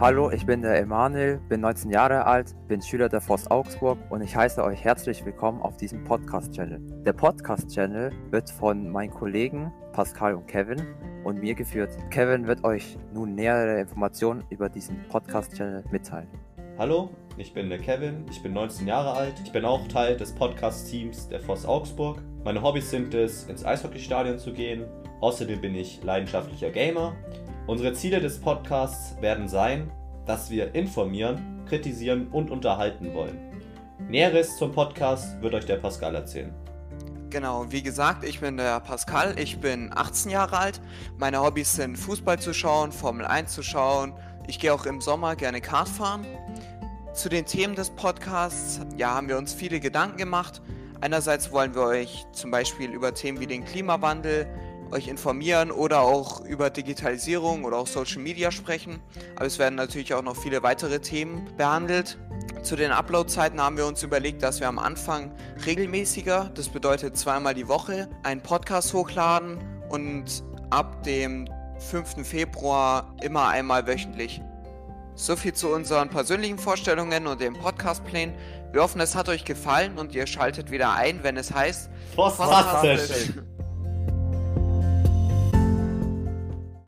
Hallo, ich bin der Emanuel, bin 19 Jahre alt, bin Schüler der Forst Augsburg und ich heiße euch herzlich willkommen auf diesem Podcast-Channel. Der Podcast-Channel wird von meinen Kollegen Pascal und Kevin und mir geführt. Kevin wird euch nun nähere Informationen über diesen Podcast-Channel mitteilen. Hallo, ich bin der Kevin, ich bin 19 Jahre alt, ich bin auch Teil des Podcast-Teams der Voss Augsburg. Meine Hobbys sind es, ins Eishockeystadion zu gehen. Außerdem bin ich leidenschaftlicher Gamer. Unsere Ziele des Podcasts werden sein, dass wir informieren, kritisieren und unterhalten wollen. Näheres zum Podcast wird euch der Pascal erzählen. Genau, wie gesagt, ich bin der Pascal, ich bin 18 Jahre alt. Meine Hobbys sind Fußball zu schauen, Formel 1 zu schauen. Ich gehe auch im Sommer gerne Kart fahren. Zu den Themen des Podcasts, ja, haben wir uns viele Gedanken gemacht. Einerseits wollen wir euch zum Beispiel über Themen wie den Klimawandel euch informieren oder auch über Digitalisierung oder auch Social Media sprechen. Aber es werden natürlich auch noch viele weitere Themen behandelt. Zu den Upload-Zeiten haben wir uns überlegt, dass wir am Anfang regelmäßiger, das bedeutet zweimal die Woche, einen Podcast hochladen und ab dem 5. Februar immer einmal wöchentlich. So viel zu unseren persönlichen Vorstellungen und dem Podcast-Plan. Wir hoffen, es hat euch gefallen und ihr schaltet wieder ein, wenn es heißt Fantastisch!